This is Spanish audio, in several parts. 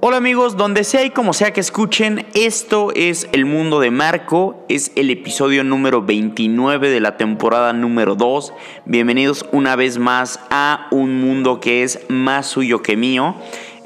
Hola amigos, donde sea y como sea que escuchen, esto es El Mundo de Marco, es el episodio número 29 de la temporada número 2. Bienvenidos una vez más a un mundo que es más suyo que mío.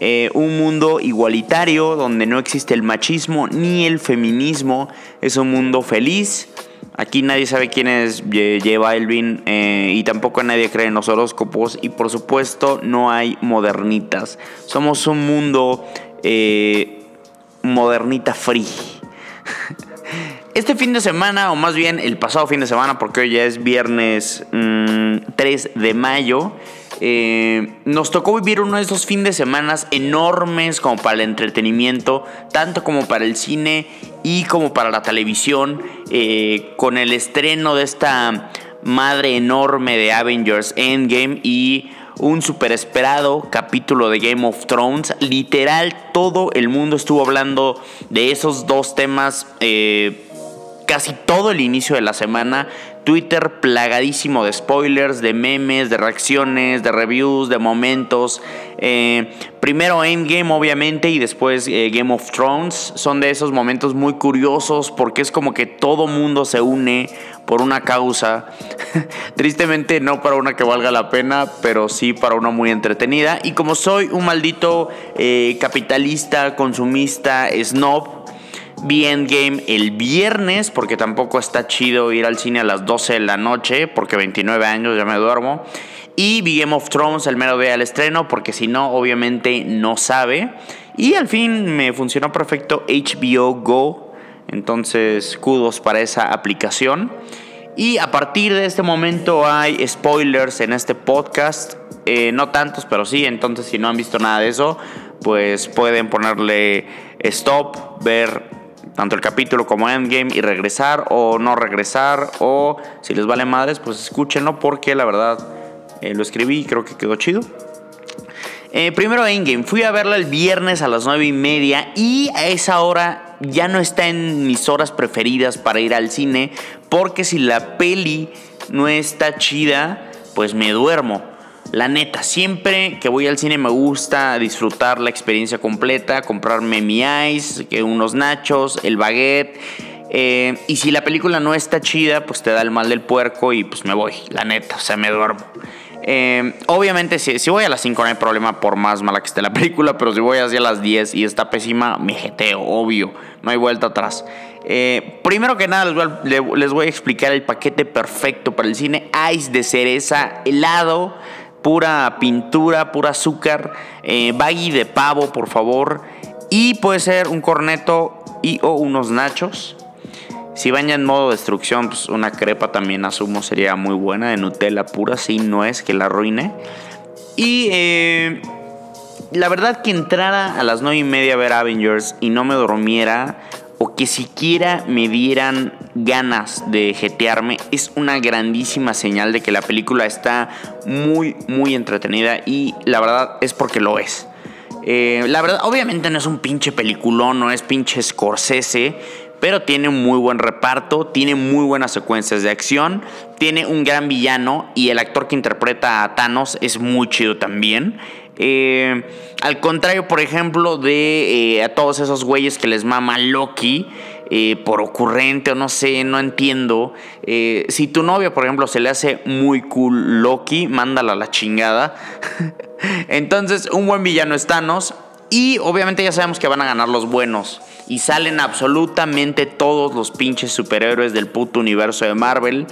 Eh, un mundo igualitario donde no existe el machismo ni el feminismo. Es un mundo feliz. Aquí nadie sabe quién es J Elvin eh, y tampoco nadie cree en los horóscopos y por supuesto no hay modernitas. Somos un mundo eh, modernita free. Este fin de semana, o más bien el pasado fin de semana, porque hoy ya es viernes 3 mm, de mayo, eh, nos tocó vivir uno de esos fines de semana enormes como para el entretenimiento, tanto como para el cine y como para la televisión, eh, con el estreno de esta madre enorme de Avengers Endgame y un super esperado capítulo de Game of Thrones. Literal, todo el mundo estuvo hablando de esos dos temas eh, casi todo el inicio de la semana. Twitter plagadísimo de spoilers, de memes, de reacciones, de reviews, de momentos. Eh, primero Endgame obviamente y después eh, Game of Thrones. Son de esos momentos muy curiosos porque es como que todo mundo se une por una causa. Tristemente no para una que valga la pena, pero sí para una muy entretenida. Y como soy un maldito eh, capitalista, consumista, snob, Vi Endgame el viernes, porque tampoco está chido ir al cine a las 12 de la noche, porque 29 años ya me duermo. Y vi Game of Thrones el mero día del estreno, porque si no, obviamente no sabe. Y al fin me funcionó perfecto HBO Go. Entonces, kudos para esa aplicación. Y a partir de este momento hay spoilers en este podcast. Eh, no tantos, pero sí. Entonces, si no han visto nada de eso, pues pueden ponerle stop, ver tanto el capítulo como Endgame y regresar o no regresar o si les vale madres pues escúchenlo porque la verdad eh, lo escribí y creo que quedó chido. Eh, primero Endgame, fui a verla el viernes a las 9 y media y a esa hora ya no está en mis horas preferidas para ir al cine porque si la peli no está chida pues me duermo. La neta, siempre que voy al cine me gusta disfrutar la experiencia completa, comprarme mi ice, unos nachos, el baguette. Eh, y si la película no está chida, pues te da el mal del puerco y pues me voy, la neta, o sea, me duermo. Eh, obviamente, si, si, voy a las 5 no hay problema por más mala que esté la película, pero si voy hacia las 10 y está pésima, me jeteo, obvio, no hay vuelta atrás. Eh, primero que nada, les voy, a, les voy, a, explicar el paquete perfecto para el cine: ice de cereza, helado pura pintura, pura azúcar, eh, baggy de pavo, por favor. Y puede ser un corneto y o unos nachos. Si van ya en modo destrucción, pues una crepa también asumo sería muy buena de Nutella pura, no es que la arruine. Y eh, la verdad que entrara a las 9 y media a ver Avengers y no me durmiera o que siquiera me dieran ganas de jetearme es una grandísima señal de que la película está muy, muy entretenida y la verdad es porque lo es. Eh, la verdad, obviamente no es un pinche peliculón, no es pinche Scorsese, pero tiene un muy buen reparto, tiene muy buenas secuencias de acción, tiene un gran villano y el actor que interpreta a Thanos es muy chido también. Eh, al contrario, por ejemplo, de eh, a todos esos güeyes que les mama Loki. Eh, por ocurrente o no sé, no entiendo. si tu novia, por ejemplo, se le hace muy cool Loki, mándala a la chingada. Entonces, un buen villano es. Y obviamente ya sabemos que van a ganar los buenos. Y salen absolutamente todos los pinches superhéroes del puto universo de Marvel.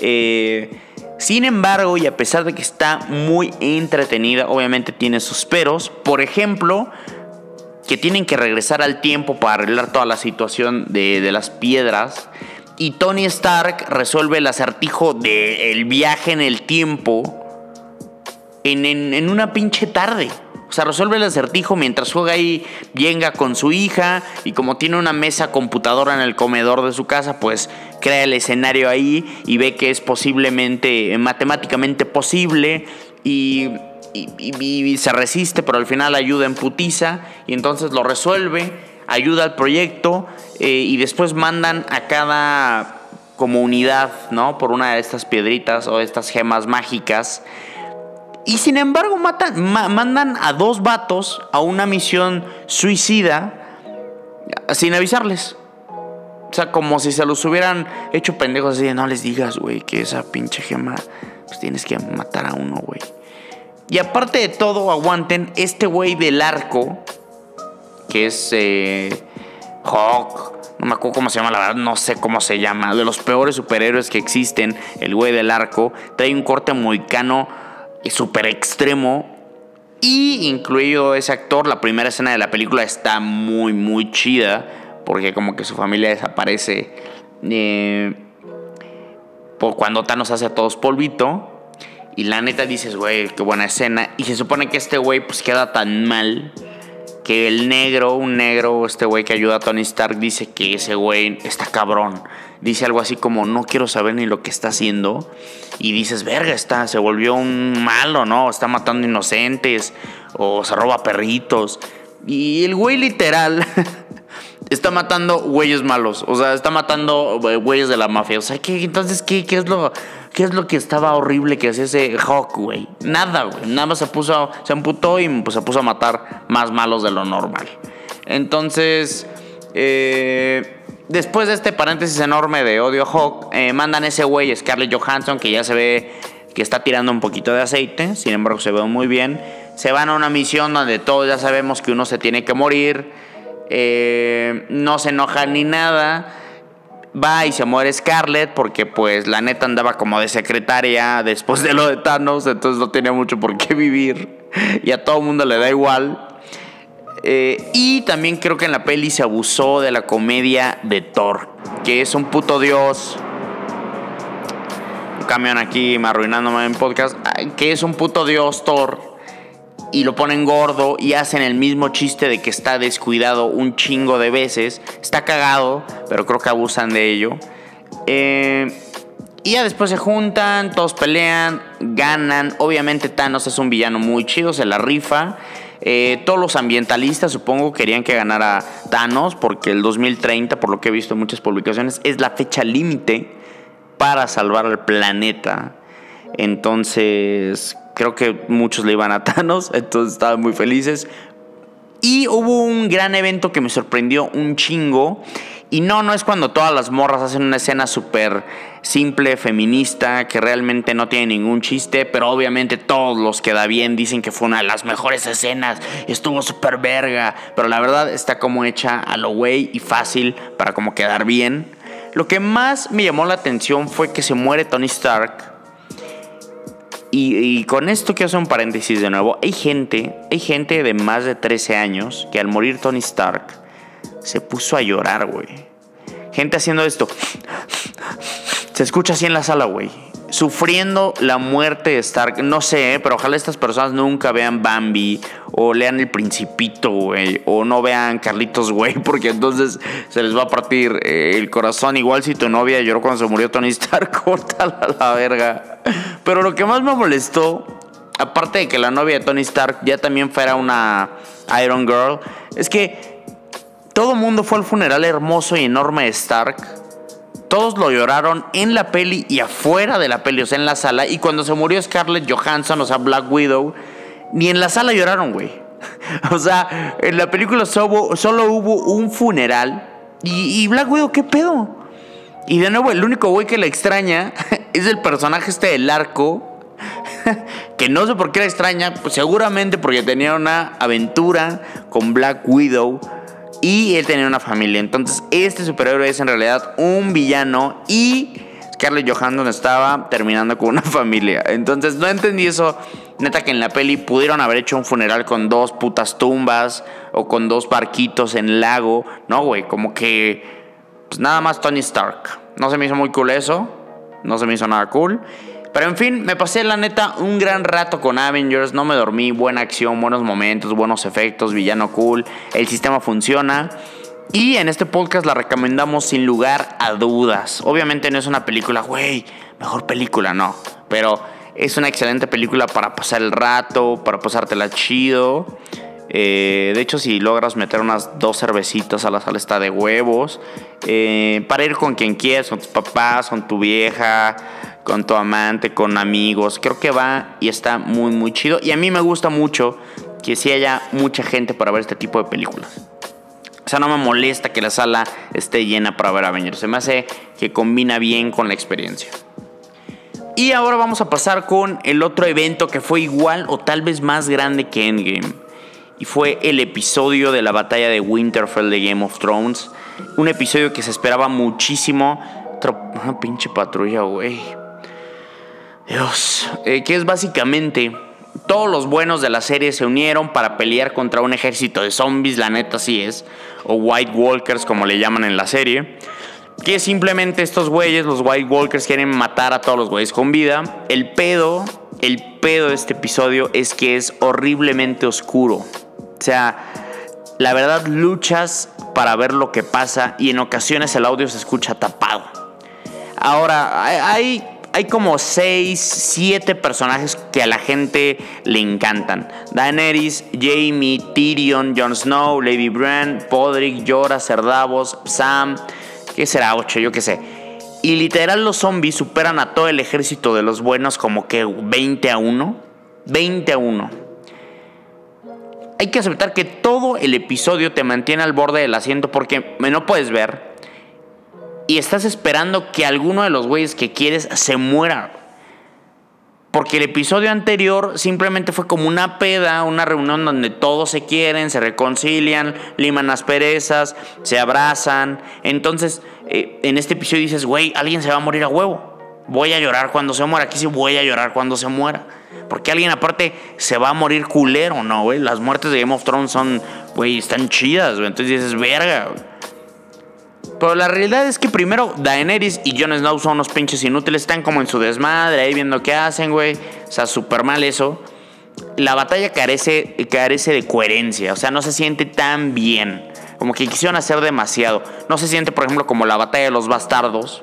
Eh, sin embargo, y a pesar de que está muy entretenida, obviamente tiene sus peros. Por ejemplo, que tienen que regresar al tiempo para arreglar toda la situación de, las piedras. Y Tony Stark resuelve el acertijo del viaje en el tiempo en, en una pinche tarde. O sea, resuelve el acertijo mientras juega ahí Yenga con su hija y como tiene una mesa computadora en el comedor de su casa, pues crea el escenario ahí y ve que es posiblemente, matemáticamente posible y, se resiste, pero al final ayuda en putiza y entonces lo resuelve, ayuda al proyecto eh, y después mandan a cada comunidad, ¿no? Por una de estas piedritas o estas gemas mágicas Y sin embargo matan, mandan a dos vatos a una misión suicida sin avisarles. O sea, como si se los hubieran hecho pendejos así de no les digas, güey, que esa pinche gema, pues tienes que matar a uno, güey. Y aparte de todo, aguanten, este güey del arco, que es eh, Hawk, no me acuerdo cómo se llama, la verdad, no sé cómo se llama, de los peores superhéroes que existen, el güey del arco, trae un corte moicano súper extremo. Y incluido ese actor, la primera escena de la película está muy, muy chida. Porque como que su familia desaparece. Eh, por cuando Thanos hace a todos polvito. Y la neta dices, güey, qué buena escena. Y se supone que este güey pues queda tan mal. Que el negro, un negro, este güey que ayuda a Tony Stark, dice que ese güey está cabrón dice algo así como no quiero saber ni lo que está haciendo y dices, verga, está, se volvió un malo, ¿no? Está matando inocentes o se roba perritos. Y el güey literal está matando güeyes malos, o sea, está matando eh, güeyes de la mafia. O sea, ¿qué, entonces, ¿qué, qué, es lo, ¿qué es lo que estaba horrible que hacía ese Hawk, güey? Nada, güey. Nada más se puso, se amputó y pues, se puso a matar más malos de lo normal. Entonces, eh después de este paréntesis enorme de odio Hawk, eh, mandan ese güey, Scarlett Johansson, que ya se ve que está tirando un poquito de aceite, sin embargo se ve muy bien. Se van a una misión donde todos ya sabemos que uno se tiene que morir, eh, no se enoja ni nada. Va y se muere Scarlett porque pues la neta andaba como de secretaria después de lo de Thanos, entonces no tenía mucho por qué vivir y a todo el mundo le da igual. Eh, y también creo que en la peli se abusó de la comedia de Thor, que es un puto dios. Un camión aquí me arruinándome en podcast. Que es un puto dios Thor. Y lo ponen gordo y hacen el mismo chiste de que está descuidado un chingo de veces. Está cagado, pero creo que abusan de ello. Eh, y ya después se juntan, todos pelean, ganan. Obviamente Thanos es un villano muy chido, se la rifa. Eh, todos los ambientalistas supongo querían que ganara Thanos porque el 2030, por lo que he visto en muchas publicaciones, es la fecha límite para salvar al planeta. Entonces, creo que muchos le iban a Thanos, entonces estaban muy felices. Y hubo un gran evento que me sorprendió un chingo y no, no es cuando todas las morras hacen una escena súper simple, feminista, que realmente no tiene ningún chiste, pero obviamente todos los que da bien dicen que fue una de las mejores escenas, estuvo súper verga, pero la verdad está como hecha a lo güey y fácil para como quedar bien. Lo que más me llamó la atención fue que se muere Tony Stark. Y, con esto quiero hacer un paréntesis de nuevo. Hay gente, hay gente de más de 13 años que al morir Tony Stark se puso a llorar, güey. Gente haciendo esto. Se escucha así en la sala, güey. Sufriendo la muerte de Stark. No sé, ¿eh? pero ojalá estas personas nunca vean Bambi. O lean El Principito, güey. O no vean Carlitos, güey. Porque entonces se les va a partir eh, el corazón. Igual si tu novia lloró cuando se murió Tony Stark, córtala a la verga. Pero lo que más me molestó. Aparte de que la novia de Tony Stark ya también fuera una Iron Girl. Es que todo el mundo fue al funeral hermoso y enorme de Stark. Todos lo lloraron en la peli y afuera de la peli, o sea, en la sala. Y cuando se murió Scarlett Johansson, o sea, Black Widow, ni en la sala lloraron, güey. o sea, en la película solo, hubo un funeral. Y, y, Black Widow, ¿qué pedo? Y de nuevo, el único güey que la extraña es el personaje este del arco. que no sé por qué la extraña, pues seguramente porque tenía una aventura con Black Widow y él tenía una familia. Entonces, este superhéroe es en realidad un villano y Scarlett Johansson estaba terminando con una familia. Entonces, no entendí eso. Neta que en la peli pudieron haber hecho un funeral con dos putas tumbas o con dos barquitos en lago. No, güey, como que pues nada más Tony Stark. No se me hizo muy cool eso. No se me hizo nada cool. Pero en fin, me pasé la neta un gran rato con Avengers, no me dormí, buena acción, buenos momentos, buenos efectos, villano cool, el sistema funciona. Y en este podcast la recomendamos sin lugar a dudas. Obviamente no es una película, güey, mejor película, no. Pero es una excelente película para pasar el rato, para pasártela chido. Eh, de hecho, si logras meter unas dos cervecitas a la sala está de huevos. Eh, para ir con quien quieras, con tus papás, con tu vieja, con tu amante, con amigos. Creo que va y está muy, muy chido. Y a mí me gusta mucho que sí haya mucha gente para ver este tipo de películas. O sea, no me molesta que la sala esté llena para ver Avengers. Se me hace que combina bien con la experiencia. Y ahora vamos a pasar con el otro evento que fue igual o tal vez más grande que Endgame. Y fue el episodio de la batalla de Winterfell de Game of Thrones. Un episodio que se esperaba muchísimo. Una pinche patrulla, güey. Dios. Eh, que es básicamente todos los buenos de la serie se unieron para pelear contra un ejército de zombies, la neta sí es, o White Walkers como le llaman en la serie que simplemente estos güeyes, los White Walkers, quieren matar a todos los güeyes con vida. El pedo, el pedo de este episodio es que es horriblemente oscuro. O sea, la verdad luchas para ver lo que pasa y en ocasiones el audio se escucha tapado. Ahora, hay, hay como 6, 7 personajes que a la gente le encantan. Daenerys, Jamie, Tyrion, Jon Snow, Lady Bran, Podrick, Jorah, Cerdavos, Sam... ¿Qué será? 8, yo qué sé. Y literal los zombies superan a todo el ejército de los buenos como que 20 a 1. 20 a 1. Hay que aceptar que todo el episodio te mantiene al borde del asiento porque no puedes ver. Y estás esperando que alguno de los güeyes que quieres se muera. Porque el episodio anterior simplemente fue como una peda, una reunión donde todos se quieren, se reconcilian, liman las perezas, se abrazan. Entonces, eh, en este episodio dices, güey, alguien se va a morir a huevo. Voy a llorar cuando se muera. Aquí sí voy a llorar cuando se muera. Porque alguien aparte se va a morir culero, ¿no, güey? Las muertes de Game of Thrones son, güey, están chidas, güey. Entonces dices, verga, güey. Pero la realidad es que primero Daenerys y Jon Snow son unos pinches inútiles. Están como en su desmadre ahí viendo qué hacen, güey. O sea, súper mal eso. La batalla carece, carece de coherencia. O sea, no se siente tan bien. Como que quisieron hacer demasiado. No se siente, por ejemplo, como la batalla de los bastardos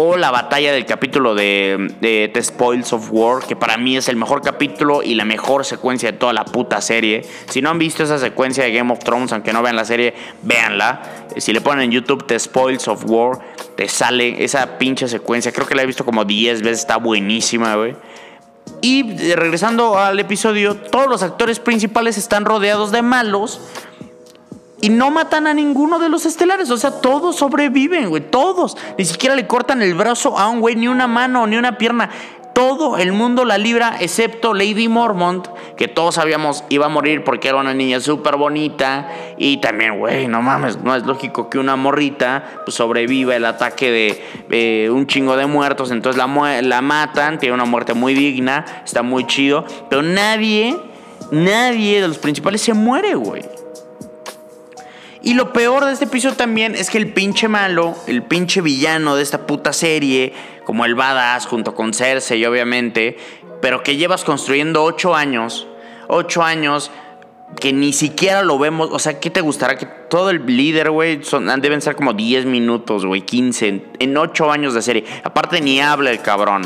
o la batalla del capítulo de, The Spoils of War, que para mí es el mejor capítulo y la mejor secuencia de toda la puta serie. Si no han visto esa secuencia de Game of Thrones, aunque no vean la serie, véanla. Si le ponen en YouTube The Spoils of War, te sale esa pinche secuencia. Creo que la he visto como 10 veces, está buenísima, güey. Y regresando al episodio, todos los actores principales están rodeados de malos y no matan a ninguno de los estelares. O sea, todos sobreviven, güey. Todos. Ni siquiera le cortan el brazo a un güey, ni una mano, ni una pierna. Todo el mundo la libra, excepto Lady Mormont, que todos sabíamos iba a morir porque era una niña súper bonita. Y también, güey, no mames, no es lógico que una morrita pues, sobreviva el ataque de un chingo de muertos. Entonces la, la matan, tiene una muerte muy digna, está muy chido. Pero nadie, nadie de los principales se muere, güey. Y lo peor de este episodio también es que el pinche malo, el pinche villano de esta puta serie, como el badass junto con Cersei, obviamente, pero que llevas construyendo ocho años, ocho años que ni siquiera lo vemos. O sea, ¿qué te gustará? Que todo el líder, güey, deben ser como 10 minutos, güey, 15, en ocho años de serie. Aparte, ni habla el cabrón.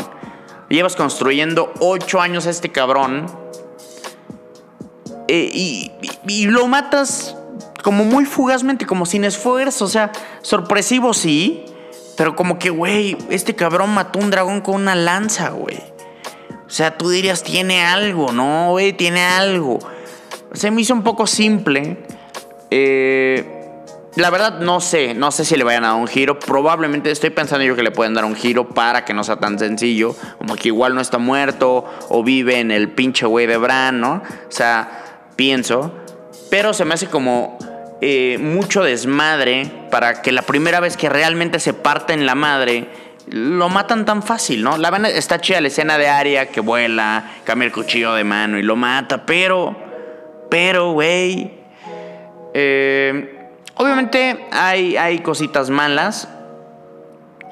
Llevas construyendo ocho años a este cabrón. Eh, y lo matas como muy fugazmente, como sin esfuerzo, o sea, sorpresivo sí, pero como que, güey, este cabrón mató un dragón con una lanza, güey. O sea, tú dirías, tiene algo, ¿no, güey? Tiene algo. Se me hizo un poco simple. Eh, la verdad no sé, no sé si le vayan a dar un giro. Probablemente estoy pensando yo que le pueden dar un giro para que no sea tan sencillo. Como que igual no está muerto o vive en el pinche güey de Bran, ¿no? O sea, pienso. Pero se me hace como eh, mucho desmadre para que la primera vez que realmente se en la madre lo matan tan fácil, ¿no? La van está chida la escena de Aria que vuela, cambia el cuchillo de mano y lo mata, pero, pero, güey, eh, obviamente hay, hay cositas malas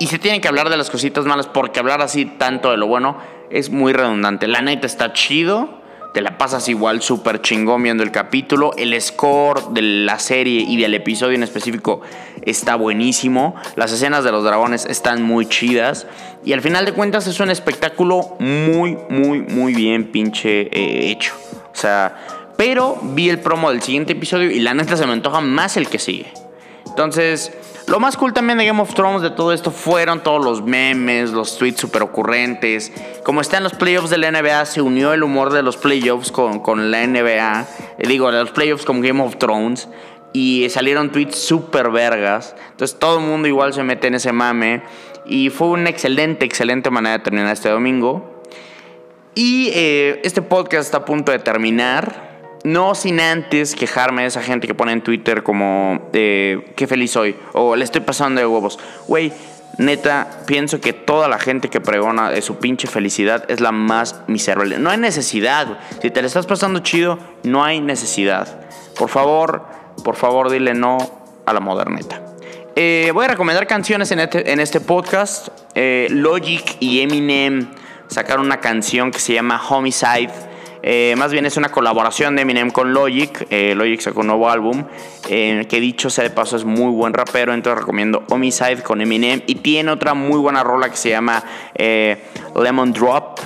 y se tiene que hablar de las cositas malas porque hablar así tanto de lo bueno es muy redundante. La neta está chido te la pasas igual súper chingón viendo el capítulo. El score de la serie y del episodio en específico está buenísimo. Las escenas de los dragones están muy chidas. Y al final de cuentas es un espectáculo muy, muy, muy bien pinche eh, hecho. O sea, pero vi el promo del siguiente episodio y la neta se me antoja más el que sigue. Entonces, lo más cool también de Game of Thrones de todo esto fueron todos los memes, los tweets super ocurrentes. Como está en los playoffs de la NBA, se unió el humor de los playoffs con, con la NBA. Eh, digo, de los playoffs con Game of Thrones. Y salieron tweets super vergas. Entonces todo el mundo igual se mete en ese mame. Y fue una excelente, excelente manera de terminar este domingo. Y eh, este podcast está a punto de terminar. No sin antes quejarme de esa gente que pone en Twitter como eh, qué feliz soy o le estoy pasando de huevos. Güey, neta, pienso que toda la gente que pregona su pinche felicidad es la más miserable. No hay necesidad. Si te le estás pasando chido, no hay necesidad. Por favor, por favor, dile no a la moderneta. Eh, voy a recomendar canciones en este, en este podcast. Eh, Logic y Eminem sacaron una canción que se llama Homicide eh, más bien es una colaboración de Eminem con Logic. Eh, Logic sacó un nuevo álbum. Eh, que dicho sea de paso es muy buen rapero. Entonces recomiendo Homicide con Eminem. Y tiene otra muy buena rola que se llama Lemon Drop.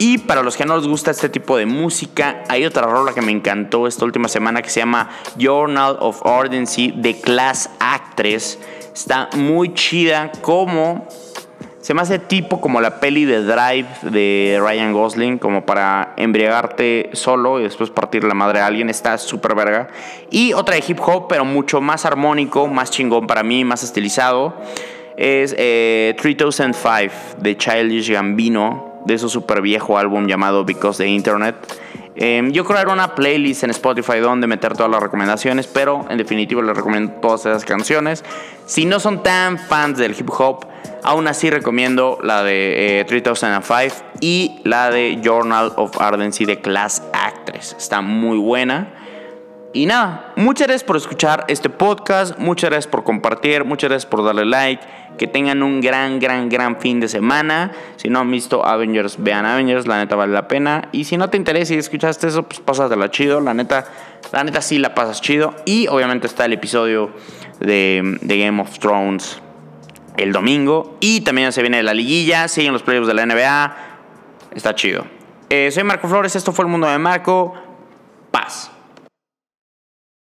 Y para los que no les gusta este tipo de música, hay otra rola que me encantó esta última semana que se llama Journal of Ordency de Class Actress. Está muy chida como se me hace tipo como la peli de Drive de Ryan Gosling, como para embriagarte solo y después partir la madre a alguien. Está súper verga. Y otra de hip hop, pero mucho más armónico, más chingón para mí, más estilizado. Es 3005 eh, de Childish Gambino, de su súper viejo álbum llamado Because the Internet. Em, yo era una playlist en Spotify donde meter todas las recomendaciones, pero en definitiva les recomiendo todas esas canciones. Si no son tan fans del hip hop, Aún así recomiendo la de 3005 eh, y la de Journal of Ardency de Class Actress. Está muy buena. Y nada, muchas gracias por escuchar este podcast, muchas gracias por compartir, muchas gracias por darle like, que tengan un gran, gran, gran fin de semana. Si no han visto Avengers, vean Avengers, la neta vale la pena. Y si no te interesa y escuchaste eso, pues pásatela chido, la neta, la neta sí la pasas chido. Y obviamente está el episodio de, Game of Thrones el domingo. Y también se viene la liguilla, siguen los playoffs de la NBA. Está chido. Eh, soy Marco Flores, esto fue el mundo de Marco. Paz.